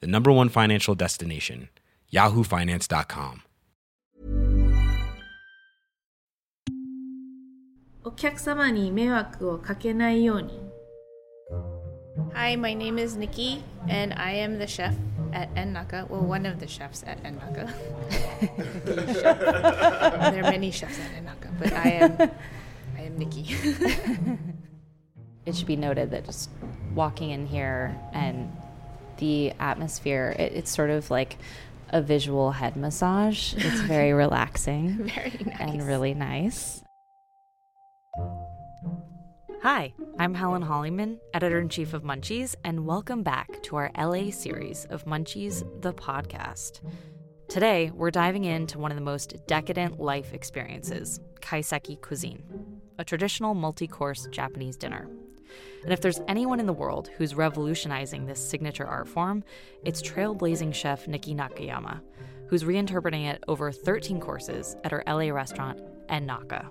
the number one financial destination, yahoofinance.com. Hi, my name is Niki, and I am the chef at n/naka. Well, one of the chefs at n/naka. there are many chefs at n/naka, but I am, I am Niki. it should be noted that just walking in here and the atmosphere, it, it's sort of like a visual head massage. It's very relaxing Very nice. and really nice. Hi, I'm Helen Hollyman, editor in chief of Munchies, and welcome back to our LA series of Munchies, the podcast. Today, we're diving into one of the most decadent life experiences kaiseki cuisine, a traditional multi course Japanese dinner. And if there's anyone in the world who's revolutionizing this signature art form, it's trailblazing chef Niki Nakayama, who's reinterpreting it over 13 courses at her LA restaurant, n/naka.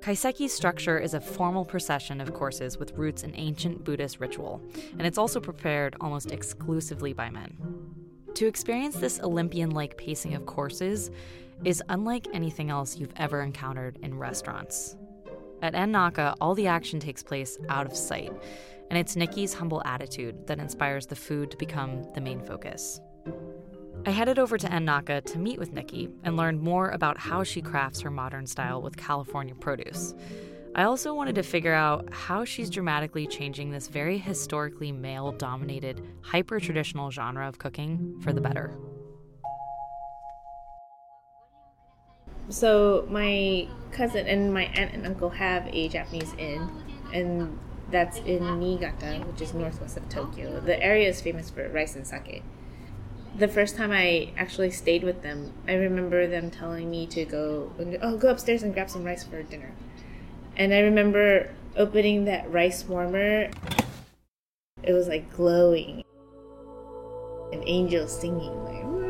Kaiseki's structure is a formal procession of courses with roots in ancient Buddhist ritual, and it's also prepared almost exclusively by men. To experience this Olympian like pacing of courses is unlike anything else you've ever encountered in restaurants. At n/naka, all the action takes place out of sight, and it's Niki's humble attitude that inspires the food to become the main focus. I headed over to n/naka to meet with Nikki and learn more about how she crafts her modern style with California produce. I also wanted to figure out how she's dramatically changing this very historically male dominated, hyper traditional genre of cooking for the better. So my cousin and my aunt and uncle have a Japanese inn, and that's in Niigata, which is northwest of Tokyo. The area is famous for rice and sake. The first time I actually stayed with them, I remember them telling me to go, oh, go upstairs and grab some rice for dinner. And I remember opening that rice warmer. It was like glowing, and angels singing like.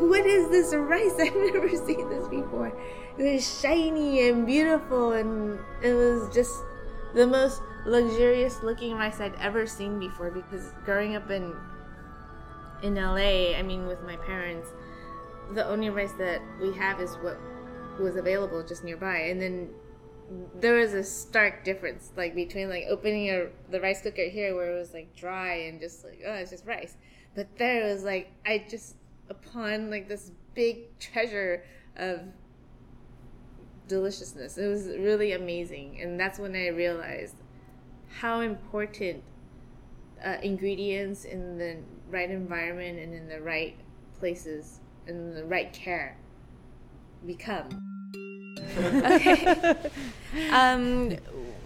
What is this rice? I've never seen this before. It was shiny and beautiful, and it was just the most luxurious looking rice I'd ever seen before. Because growing up in in LA, I mean, with my parents, the only rice that we have is what was available just nearby, and then there was a stark difference, like between like opening a the rice cooker here, where it was like dry and just like oh, it's just rice, but there it was like I just upon like this big treasure of deliciousness. It was really amazing, and that's when I realized how important uh, ingredients in the right environment and in the right places and the right care become. okay. um,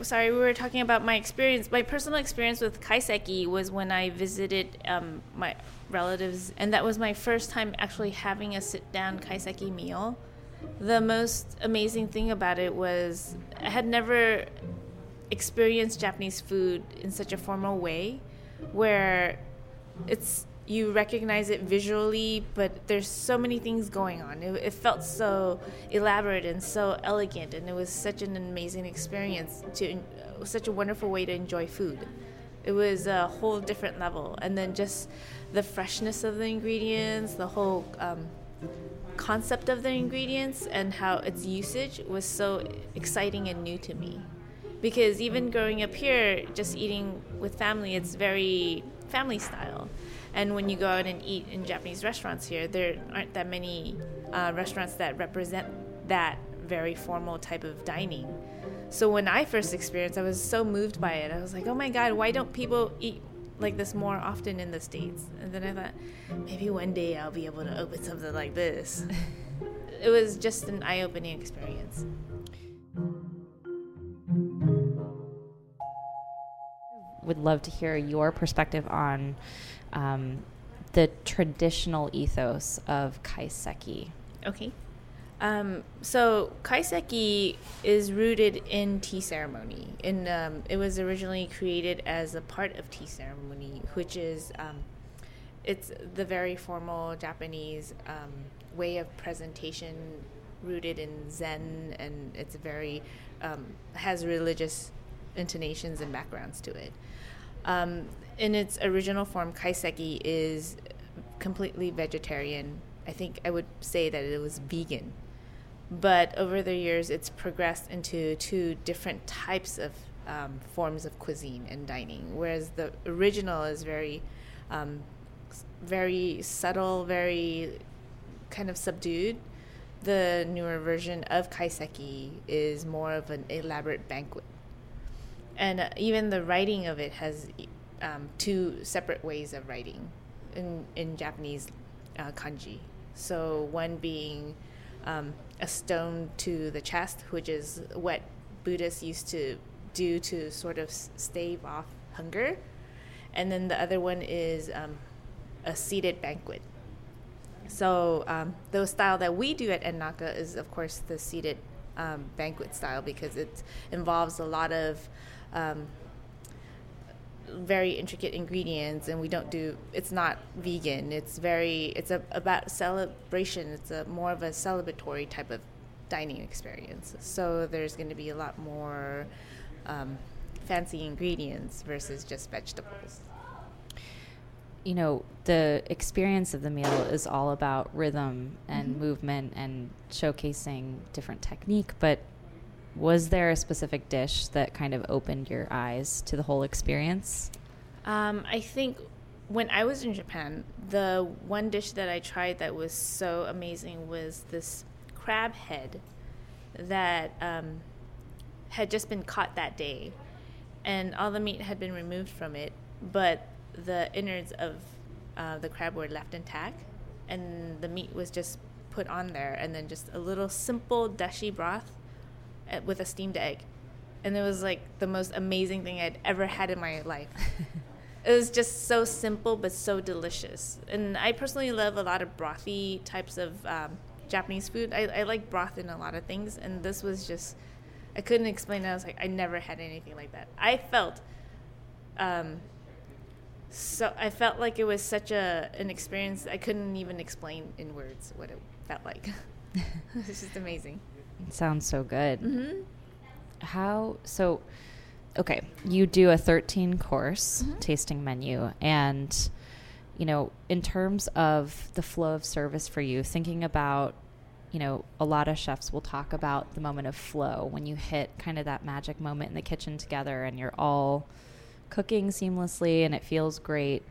sorry, we were talking about my experience. My personal experience with kaiseki was when I visited um, my relatives, and that was my first time actually having a sit down kaiseki meal. The most amazing thing about it was I had never experienced Japanese food in such a formal way where it's you recognize it visually, but there's so many things going on. It, it, felt so elaborate and so elegant, and it was such an amazing experience to such a wonderful way to enjoy food. It was a whole different level, and then just the freshness of the ingredients, the whole um, concept of the ingredients, and how its usage was so exciting and new to me. Because even growing up here, just eating with family, it's very family style and when you go out and eat in Japanese restaurants here, there aren't that many uh, restaurants that represent that very formal type of dining. So when I first experienced, I was so moved by it. I was like, "Oh my God, why don't people eat like this more often in the states?" And then I thought, maybe one day I'll be able to open something like this. it was just an eye-opening experience. Would love to hear your perspective on um, the traditional ethos of kaiseki. Okay. Um, so kaiseki is rooted in tea ceremony, and um, it was originally created as a part of tea ceremony, which is um, it's the very formal Japanese um, way of presentation, rooted in Zen, and it's very um, has religious intonations and backgrounds to it. Um, in its original form, kaiseki is completely vegetarian. I think I would say that it was vegan but over the years it's progressed into two different types of um, forms of cuisine and dining whereas the original is very um, very subtle very kind of subdued. The newer version of kaiseki is more of an elaborate banquet. And uh, even the writing of it has um, two separate ways of writing in, in japanese uh, kanji. So one being um, a stone to the chest, which is what Buddhists used to do to sort of stave off hunger. And then the other one is um, a seated banquet. So um, the style that we do at n/naka is, of course, the seated um, banquet style because it involves a lot of um, very intricate ingredients and we don't do it's not vegan. It's very it's a, about celebration. It's a more of a celebratory type of dining experience. So there's going to be a lot more um, fancy ingredients versus just vegetables. You know the experience of the meal is all about rhythm and mm-hmm. movement and showcasing different technique but was there a specific dish that kind of opened your eyes to the whole experience? Um, I think when I was in Japan, the one dish that I tried that was so amazing was this crab head that um, had just been caught that day, and all the meat had been removed from it, but the innards of uh, the crab were left intact, and the meat was just put on there, and then just a little simple dashi broth with a steamed egg. And it was like the most amazing thing I'd ever had in my life. it was just so simple but so delicious. And I personally love a lot of brothy types of um, Japanese food. I, I like broth in a lot of things, and this was just, I couldn't explain it. I was like, I never had anything like that. I felt, um, so I felt like it was such a an experience I couldn't even explain in words what it felt like. it's just amazing. It sounds so good. Mm-hmm. How so? Okay, you do a 13 course mm-hmm. tasting menu, and you know, in terms of the flow of service for you, thinking about you know, a lot of chefs will talk about the moment of flow when you hit kind of that magic moment in the kitchen together and you're all cooking seamlessly and it feels great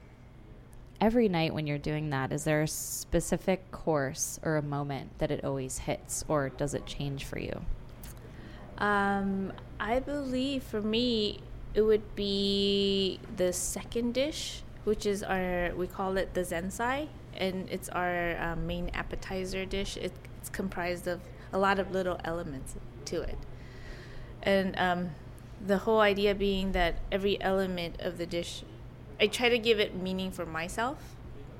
every night when you're doing that, is there a specific course or a moment that it always hits, or does it change for you? Um, I believe for me, it would be the second dish, which is our, we call it the Zensai, and it's our um, main appetizer dish. It, it's comprised of a lot of little elements to it. And um, the whole idea being that every element of the dish I try to give it meaning for myself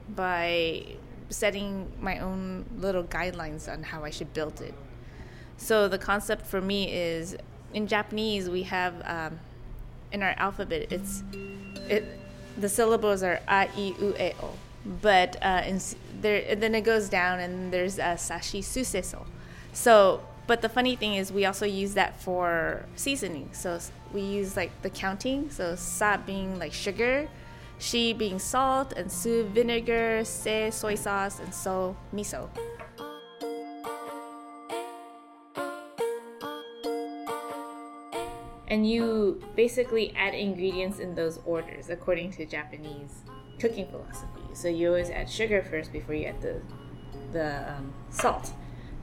by setting my own little guidelines on how I should build it. So the concept for me is in Japanese we have um, in our alphabet it's it the syllables are a i u e o, but uh, in, there then it goes down and there's a sashi suseso. So but the funny thing is we also use that for seasoning. So we use like the counting. So sa being like sugar she being salt and su vinegar, se soy sauce, and so miso. And you basically add ingredients in those orders according to Japanese cooking philosophy. So you always add sugar first before you add the the um, salt.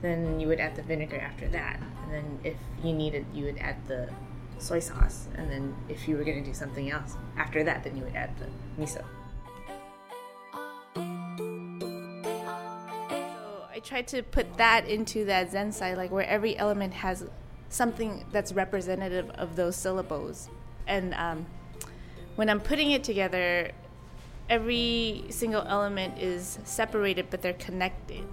Then you would add the vinegar after that, and then if you needed, you would add the soy sauce, and then if you were going to do something else after that, then you would add the miso. So I tried to put that into that Zen zensai, like where every element has something that's representative of those syllables, and um, when I'm putting it together, every single element is separated, but they're connected.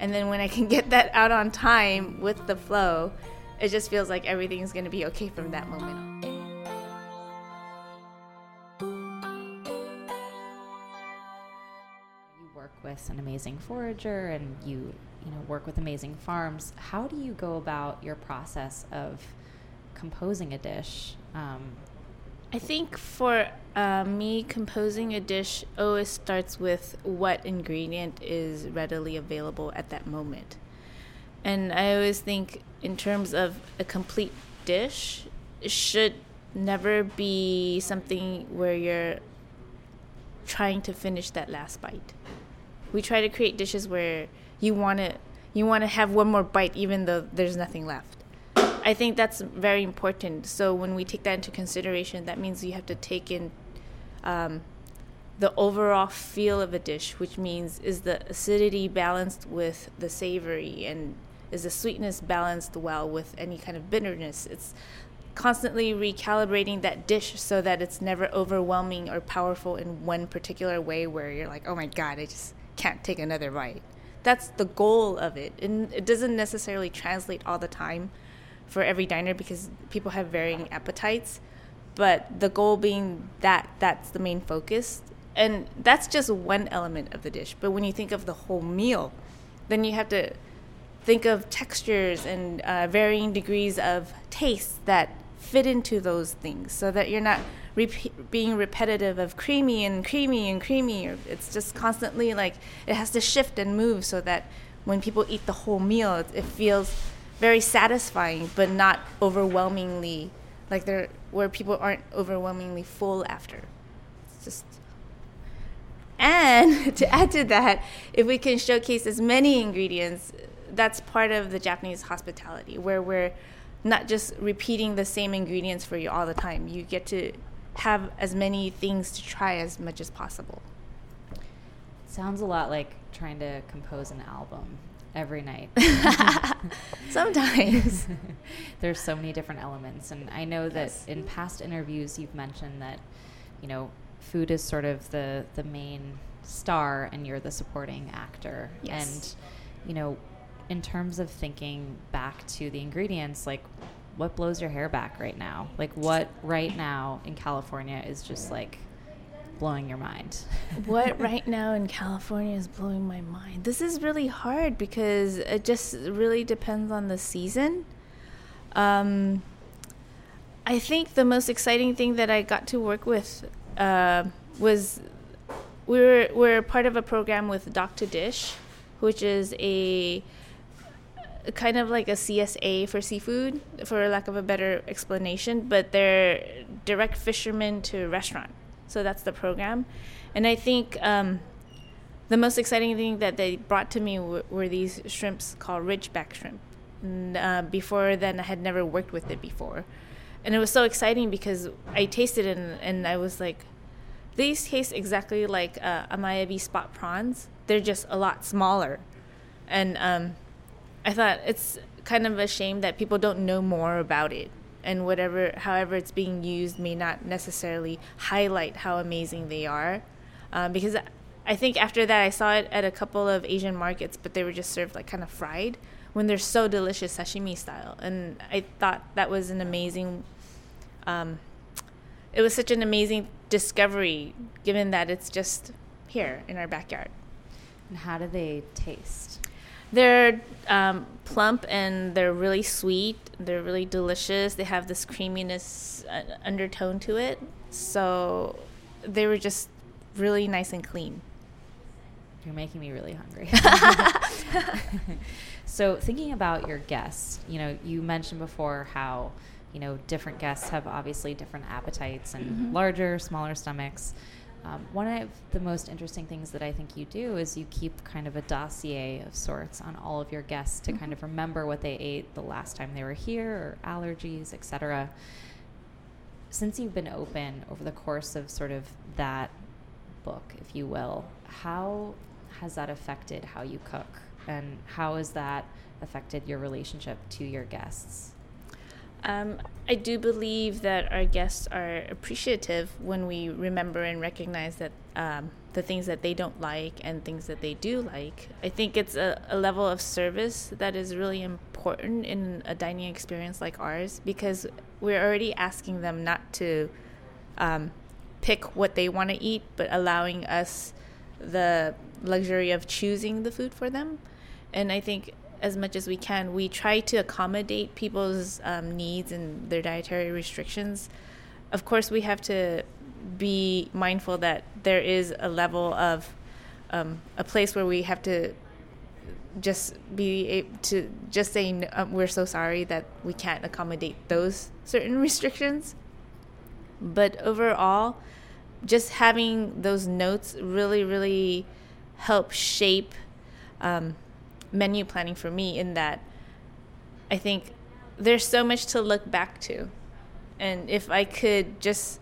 And then when I can get that out on time with the flow, it just feels like everything's going to be okay from that moment on. You work with an amazing forager and you, you know, work with amazing farms. How do you go about your process of composing a dish? Um, I think for uh, me, composing a dish always starts with what ingredient is readily available at that moment. And I always think, in terms of a complete dish, it should never be something where you're trying to finish that last bite. We try to create dishes where you want to you want to have one more bite even though there's nothing left. I think that's very important. So when we take that into consideration, that means you have to take in um, the overall feel of a dish, which means is the acidity balanced with the savory and is the sweetness balanced well with any kind of bitterness. It's constantly recalibrating that dish so that it's never overwhelming or powerful in one particular way where you're like, oh my God, I just can't take another bite. That's the goal of it. And it doesn't necessarily translate all the time for every diner because people have varying appetites. But the goal being that that's the main focus. And that's just one element of the dish. But when you think of the whole meal, then you have to think of textures and uh, varying degrees of taste that fit into those things so that you're not rep- being repetitive of creamy and creamy and creamy. It's just constantly like it has to shift and move so that when people eat the whole meal, it, it feels very satisfying but not overwhelmingly like they're where people aren't overwhelmingly full after. It's just and to add to that, if we can showcase as many ingredients, that's part of the Japanese hospitality where we're not just repeating the same ingredients for you all the time. You get to have as many things to try as much as possible. sounds a lot like trying to compose an album every night. Sometimes. There's so many different elements. And I know that Yes. in past interviews you've mentioned that, you know, food is sort of the, the main star and you're the supporting actor. Yes. And, you know, in terms of thinking back to the ingredients, like what blows your hair back right now? Like what right now in California is just like blowing your mind? what right now in California is blowing my mind? This is really hard because it just really depends on the season. Um, I think the most exciting thing that I got to work with uh, was we were we're part of a program with Dock to Dish, which is a kind of like a CSA for seafood, for lack of a better explanation, but they're direct fishermen to restaurant. So that's the program. And I think um, the most exciting thing that they brought to me w- were these shrimps called ridgeback shrimp. And, uh, before then, I had never worked with it before. And it was so exciting because I tasted it and, and I was like, these taste exactly like uh, amaebi spot prawns. They're just a lot smaller. And um, I thought it's kind of a shame that people don't know more about it. And whatever however it's being used may not necessarily highlight how amazing they are. Um, because I think after that I saw it at a couple of Asian markets but they were just served like kind of fried when they're so delicious sashimi style. And I thought that was an amazing um, it was such an amazing discovery given that it's just here in our backyard. And how do they taste? They're um, plump and they're really sweet. They're really delicious. They have this creaminess uh, undertone to it. So they were just really nice and clean. You're making me really hungry. so, thinking about your guests, you know, you mentioned before how, you know, different guests have obviously different appetites and larger, smaller stomachs. Um, one of the most interesting things that I think you do is you keep kind of a dossier of sorts on all of your guests to kind of remember what they ate the last time they were here, or allergies, etc. Since you've been open over the course of sort of that book, if you will, how has that affected how you cook? And how has that affected your relationship to your guests? Um, I do believe that our guests are appreciative when we remember and recognize that um, the things that they don't like and things that they do like. I think it's a, a level of service that is really important in a dining experience like ours because we're already asking them not to um, pick what they want to eat, but allowing us the luxury of choosing the food for them. And I think as much as we can, we try to accommodate people's um, needs and their dietary restrictions. Of course, we have to be mindful that there is a level of um, a place where we have to just be able to just say um, we're so sorry that we can't accommodate those certain restrictions. But overall, just having those notes really, really help shape um, menu planning for me in that I think there's so much to look back to. And if I could just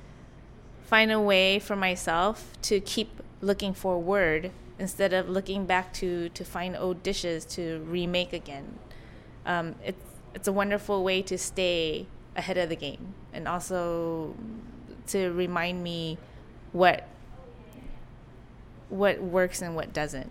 find a way for myself to keep looking forward instead of looking back to, to find old dishes to remake again, um, it's, it's a wonderful way to stay ahead of the game and also to remind me what what works and what doesn't.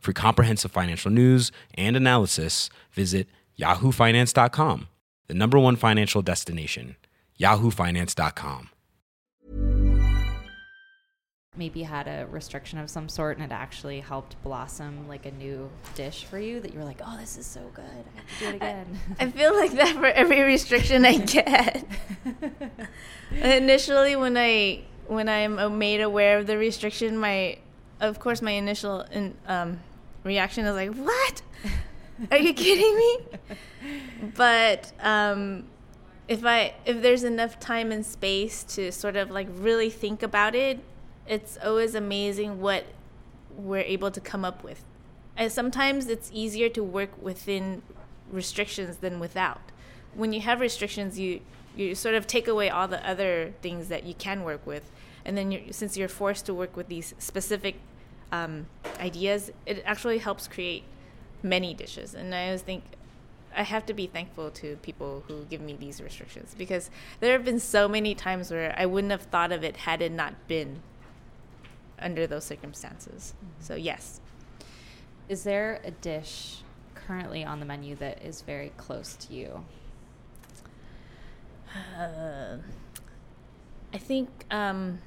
For comprehensive financial news and analysis, visit yahoofinance.com, the number one financial destination, yahoofinance.com. maybe had a restriction of some sort and it actually helped blossom like a new dish for you that you were like, oh, this is so good. I have to do it again. I, I feel like that for every restriction I get. Initially, when I when I'm made aware of the restriction, my of course my initial in, um, reaction is like, "What? Are you kidding me?" But um, if I if there's enough time and space to sort of like really think about it, it's always amazing what we're able to come up with. And sometimes it's easier to work within restrictions than without. When you have restrictions, you you sort of take away all the other things that you can work with, and then you're, since you're forced to work with these specific um, ideas, it actually helps create many dishes. And I always think I have to be thankful to people who give me these restrictions because there have been so many times where I wouldn't have thought of it had it not been under those circumstances. Mm-hmm. So, yes. Is there a dish currently on the menu that is very close to you? Uh, I think, um,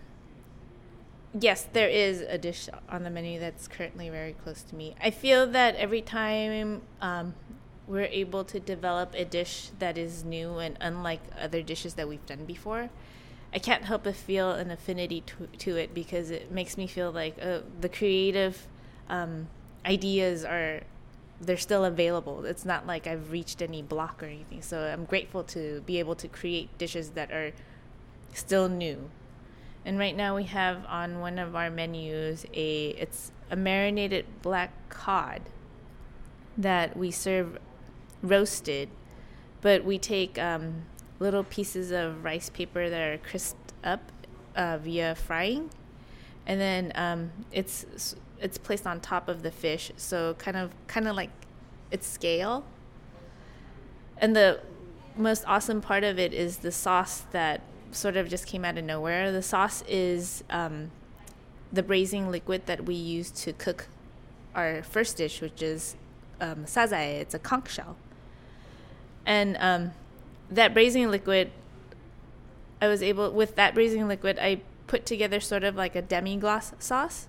yes, there is a dish on the menu that's currently very close to me. I feel that every time um, we're able to develop a dish that is new and unlike other dishes that we've done before, I can't help but feel an affinity to, to it because it makes me feel like uh, the creative um, ideas are they're still available. It's not like I've reached any block or anything. So I'm grateful to be able to create dishes that are still new. And right now we have on one of our menus a it's a marinated black cod that we serve roasted, but we take um, little pieces of rice paper that are crisped up uh, via frying, and then um, it's it's placed on top of the fish, so kind of kind of like it's scale. And the most awesome part of it is the sauce that sort of just came out of nowhere. The sauce is um, the braising liquid that we use to cook our first dish, which is um, sazae. It's a conch shell. And um, that braising liquid, I was able with that braising liquid, I put together sort of like a demi glace sauce,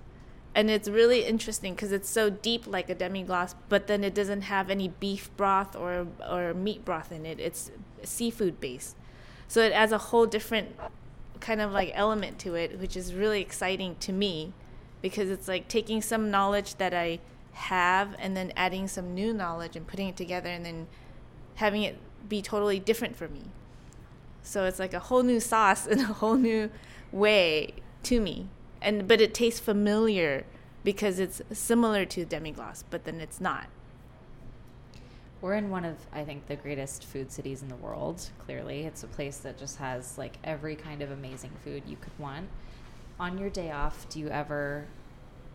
and it's really interesting because it's so deep like a demi glace, but then it doesn't have any beef broth or or meat broth in it. It's seafood based, so it adds a whole different kind of like element to it, which is really exciting to me because it's like taking some knowledge that I have and then adding some new knowledge and putting it together and then having it be totally different for me. So it's like a whole new sauce in a whole new way to me. and but it tastes familiar because it's similar to demi-glace, but then it's not. We're in one of, I think, the greatest food cities in the world. Clearly, it's a place that just has like every kind of amazing food you could want. On your day off, do you ever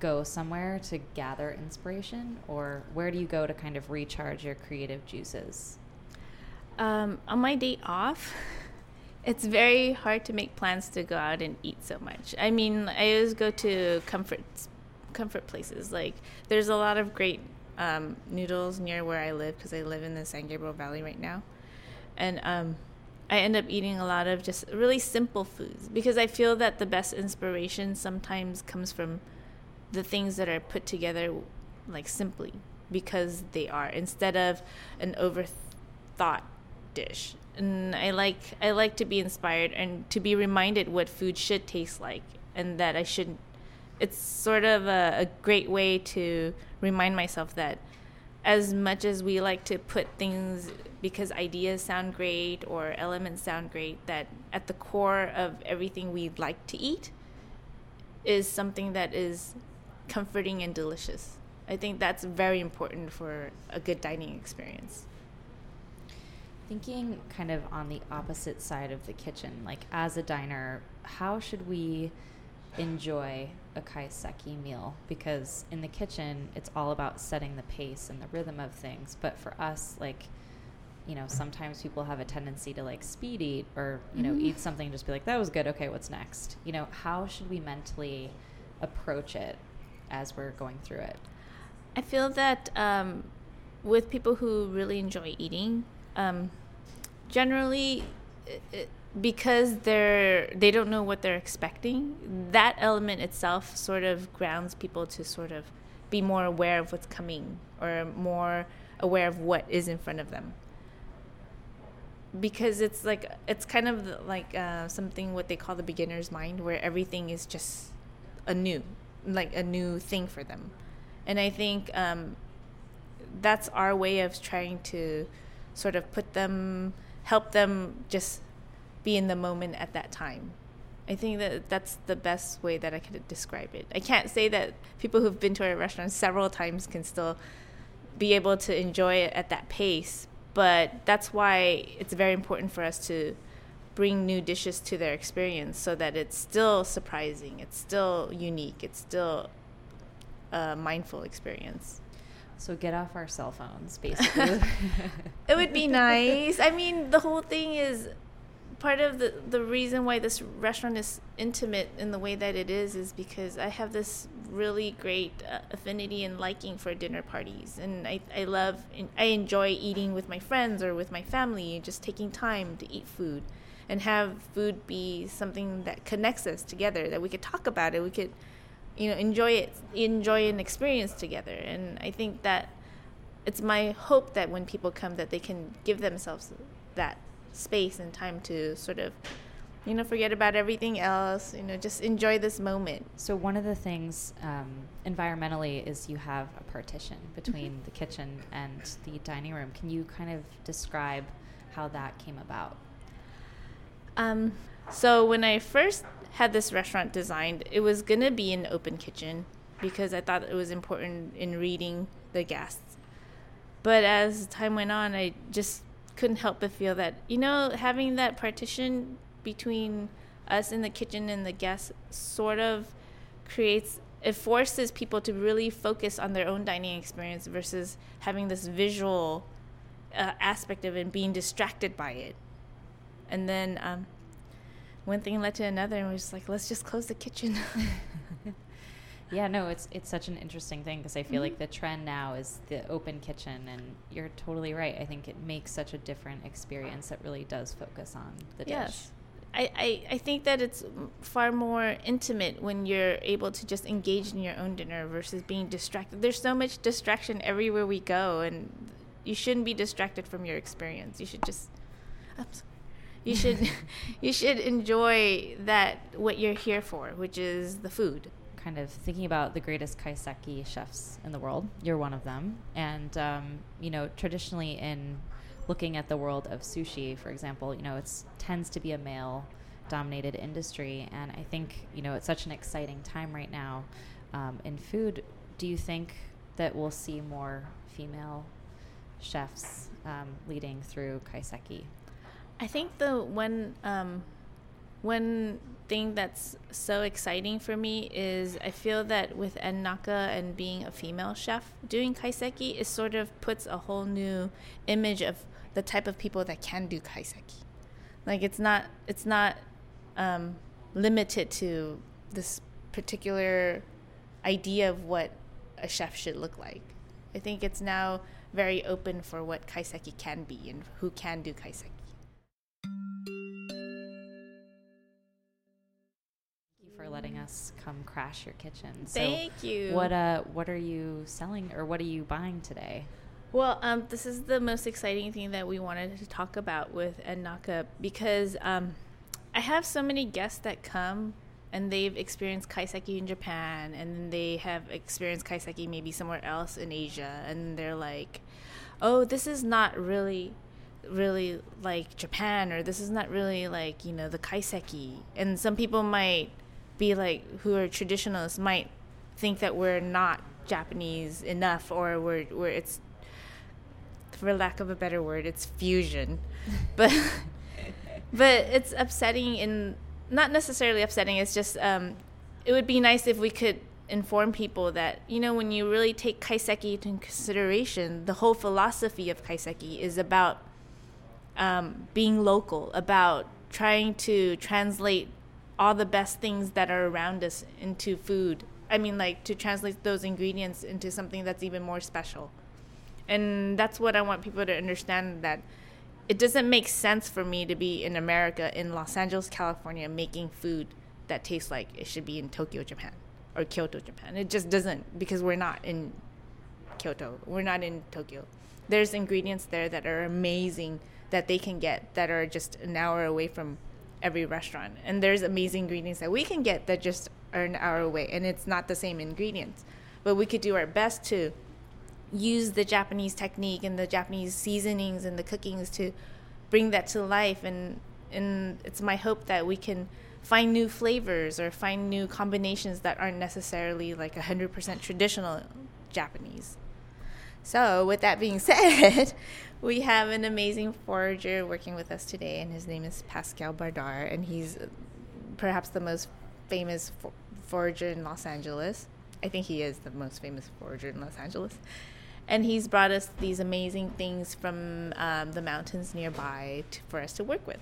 go somewhere to gather inspiration, or where do you go to kind of recharge your creative juices? Um, on my day off, it's very hard to make plans to go out and eat so much. I mean, I always go to comfort comfort places. Like, there's a lot of great um, noodles near where I live because I live in the San Gabriel Valley right now, and um, I end up eating a lot of just really simple foods because I feel that the best inspiration sometimes comes from the things that are put together like simply because they are instead of an overthought dish. And i like i like to be inspired and to be reminded what food should taste like and that i shouldn't. It's sort of a, a great way to remind myself that as much as we like to put things because ideas sound great or elements sound great that at the core of everything we like to eat is something that is comforting and delicious. I think that's very important for a good dining experience. Thinking kind of on the opposite side of the kitchen, like as a diner, how should we enjoy a kaiseki meal? Because in the kitchen, it's all about setting the pace and the rhythm of things. But for us, like, you know, sometimes people have a tendency to like speed eat or, you know, mm. eat something, just be like, that was good. Okay, what's next? You know, how should we mentally approach it as we're going through it? I feel that um, with people who really enjoy eating, um, generally, it, because they're they don't know what they're expecting, that element itself sort of grounds people to sort of be more aware of what's coming or more aware of what is in front of them because it's like it's kind of like uh, something what they call the beginner's mind where everything is just anew like a new thing for them. And I think um, that's our way of trying to sort of put them, help them just be in the moment at that time. I think that that's the best way that I could describe it. I can't say that people who've been to a restaurant several times can still be able to enjoy it at that pace, but that's why it's very important for us to bring new dishes to their experience so that it's still surprising, it's still unique, it's still a mindful experience. So get off our cell phones, basically. it would be nice. I mean, the whole thing is part of the the reason why this restaurant is intimate in the way that it is is because I have this really great uh, affinity and liking for dinner parties, and I I love I enjoy eating with my friends or with my family, just taking time to eat food and have food be something that connects us together that we could talk about it we could you know enjoy it enjoy an experience together. And i think that it's my hope that when people come that they can give themselves that space and time to sort of you know forget about everything else you know just enjoy this moment so one of the things um, environmentally is you have a partition between mm-hmm. the kitchen and the dining room can you kind of describe how that came about um, so when I first had this restaurant designed, it was gonna be an open kitchen because I thought it was important in reading the guests. But as time went on, I just couldn't help but feel that you know having that partition between us in the kitchen and the guests sort of creates it forces people to really focus on their own dining experience versus having this visual uh, aspect of it and being distracted by it and then um, one thing led to another, and we are just like, let's just close the kitchen. yeah, no, it's it's such an interesting thing because I feel mm-hmm. like the trend now is the open kitchen, and you're totally right. I think it makes such a different experience that really does focus on the yes. dish. I, I, I think that it's far more intimate when you're able to just engage in your own dinner versus being distracted. There's so much distraction everywhere we go, and you shouldn't be distracted from your experience. You should just. Oops you should you should enjoy that what you're here for, which is the food. Kind of thinking about the greatest kaiseki chefs in the world. You're one of them, and um, you know traditionally in looking at the world of sushi, for example, you know it tends to be a male dominated industry. And I think, you know, it's such an exciting time right now um, in food. Do you think that we'll see more female chefs um, leading through Kaiseki? I think the one um, one thing that's so exciting for me is I feel that with n/naka and being a female chef doing kaiseki, it sort of puts a whole new image of the type of people that can do kaiseki. Like it's not it's not um, limited to this particular idea of what a chef should look like. I think it's now very open for what kaiseki can be and who can do kaiseki. Letting us come crash your kitchen. Thank you. What uh what are you selling or what are you buying today? Well, um, this is the most exciting thing that we wanted to talk about with n/naka because um, I have so many guests that come and they've experienced kaiseki in Japan and then they have experienced kaiseki maybe somewhere else in Asia and they're like, "Oh, this is not really really like Japan or this is not really like, you know, the kaiseki." And some people might be like who are traditionalists might think that we're not Japanese enough or we're, we're it's for lack of a better word, it's fusion. but but it's upsetting in not necessarily upsetting. It's just um, it would be nice if we could inform people that you know when you really take kaiseki into consideration, the whole philosophy of kaiseki is about um, being local, about trying to translate all the best things that are around us into food. I mean, like to translate those ingredients into something that's even more special and that's what I want people to understand that it doesn't make sense for me to be in America in Los Angeles, California making food that tastes like it should be in Tokyo, Japan or Kyoto, Japan. It just doesn't because we're not in Kyoto. We're not in Tokyo. There's ingredients there that are amazing that they can get that are just an hour away from every restaurant. And there's amazing ingredients that we can get that just are an hour away and it's not the same ingredients. But we could do our best to use the Japanese technique and the Japanese seasonings and the cookings to bring that to life and and it's my hope that we can find new flavors or find new combinations that aren't necessarily like 100% traditional Japanese. So, with that being said, we have an amazing forager working with us today, and his name is Pascal Baudar, and he's perhaps the most famous forager in Los Angeles. I think he is the most famous forager in Los Angeles and he's brought us these amazing things from um, the mountains nearby to, for us to work with.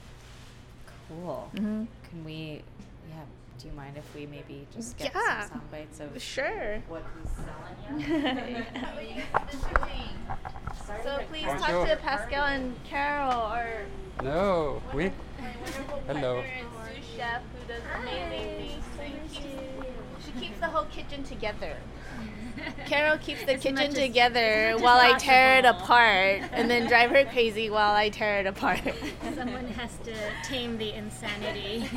Cool. Mm-hmm. Can we? Yeah. Do you mind if we maybe just get Yeah. some sound bites of Sure. what he's selling? you? so please Bonjour. talk to Pascal and Carol, or No, oui. my wonderful Hello. partner sous chef who does amazing things. So keeps, she keeps the whole kitchen together. Carol keeps the As kitchen as- together as much while I tear it apart, and then drive her crazy while I tear it apart. Someone has to tame the insanity.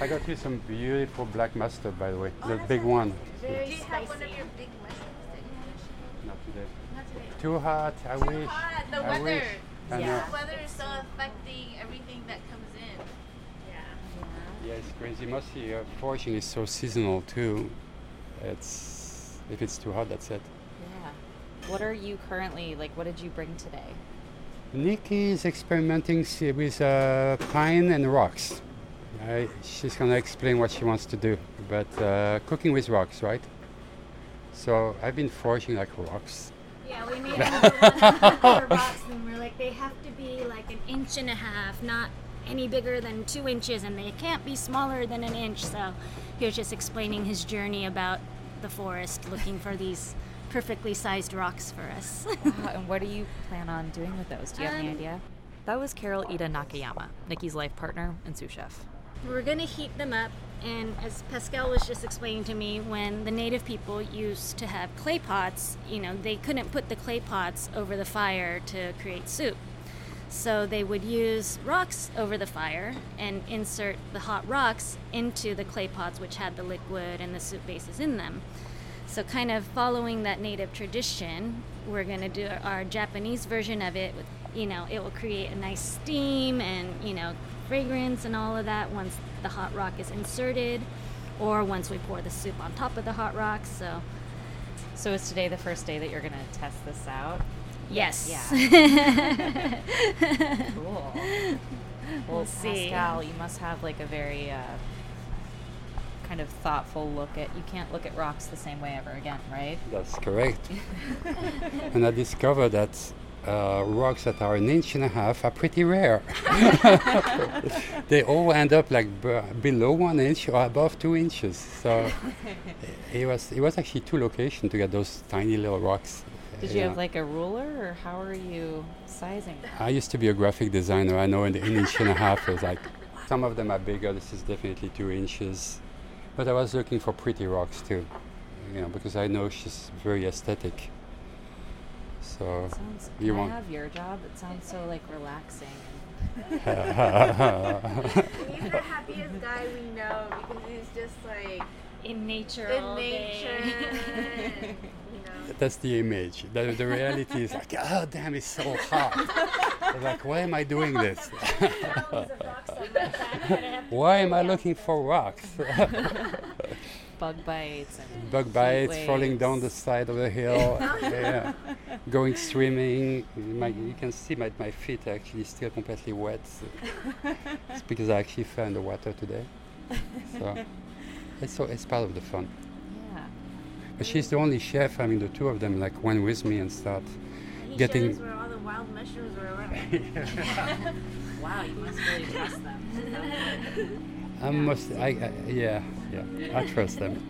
I got you some beautiful black mustard, by the way. Oh, the big one. Very have one of your big mushrooms Not today. Not today. Too hot. I Too wish. hot. The I weather. wish. I know. The weather is so affecting everything that comes in. Yeah, Yeah, it's crazy. Mostly uh, foraging is so seasonal too. It's if it's too hot, that's it. Yeah. What are you currently like? What did you bring today? Niki is experimenting with uh, pine and rocks. Uh, she's gonna explain what she wants to do, but uh, cooking with rocks, right? So I've been foraging like rocks. yeah, we made the rocks and we're like, they have to be like an inch and a half, not any bigger than two inches, and they can't be smaller than an inch. So he was just explaining his journey about the forest, looking for these perfectly sized rocks for us. Wow, and what do you plan on doing with those? Do you have any Um, idea? That was Carole Iida Nakayama, Niki's life partner and sous chef. We're gonna heat them up, and as Pascal was just explaining to me, when the native people used to have clay pots, you know, they couldn't put the clay pots over the fire to create soup. So they would use rocks over the fire and insert the hot rocks into the clay pots, which had the liquid and the soup bases in them. So, kind of following that native tradition, we're going to do our Japanese version of it with you know, it will create a nice steam and, you know, fragrance and all of that once the hot rock is inserted or once we pour the soup on top of the hot rocks. So, So is today the first day that you're going to test this out? yes. Yeah. Cool. Well, see. Pascal, you must have like a very uh, kind of thoughtful look at. You can't look at rocks the same way ever again, right? That's correct. and I discovered that uh, rocks that are an inch and a half are pretty rare. they all end up like b- below one inch or above two inches. So it was it was actually two locations to get those tiny little rocks. Did you Yeah. have like a ruler, or how are you sizing them? I used to be a graphic designer. I know an inch and a half is like some of them are bigger. This is definitely two inches. But I was looking for pretty rocks too, you know, because I know she's very aesthetic. So Sounds. You can I want- have your job? It sounds so like relaxing. He's the happiest guy we know because he's just like In nature in all nature. day. you know. that's the image. The, the reality is like, oh damn, it's so hot. Like, why am I doing this? why am I looking for rocks? Bug bites and Bug heat bites falling down the side of the hill. yeah. Going swimming. My, you can see my, my feet are actually still completely wet. it's because I actually fell in the water today. So it's, so, it's part of the fun. Yeah. But she's the only chef. I mean, the two of them like went with me and start He Getting- showed us where all the wild mushrooms were around. Wow, you must really trust them. I must, I, I, yeah, yeah, I trust them.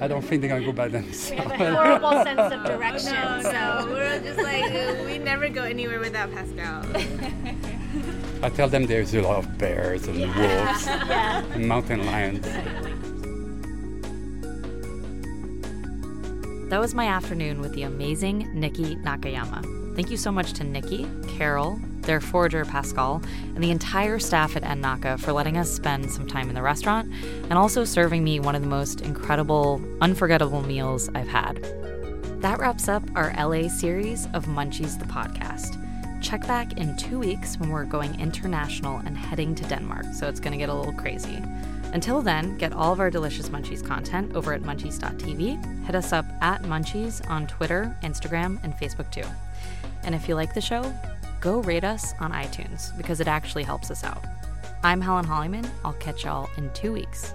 I don't think they're gonna go by themselves. We have a Horrible sense of direction. No, so no, we're just like we never go anywhere without Pascal. I tell them there's a lot of bears and wolves and mountain lions. That was my afternoon with the amazing Niki Nakayama. Thank you so much to Niki, Carole, their forager Pascal, and the entire staff at Naka for letting us spend some time in the restaurant and also serving me one of the most incredible, unforgettable meals I've had. That wraps up our LA series of Munchies the podcast. Check back in two weeks when we're going international and heading to Denmark, so it's going to get a little crazy. Until then, get all of our delicious Munchies content over at munchies.tv. Hit us up at Munchies on Twitter, Instagram, and Facebook too. And if you like the show, go rate us on iTunes because it actually helps us out. I'm Helen Hollyman. I'll catch y'all in two weeks.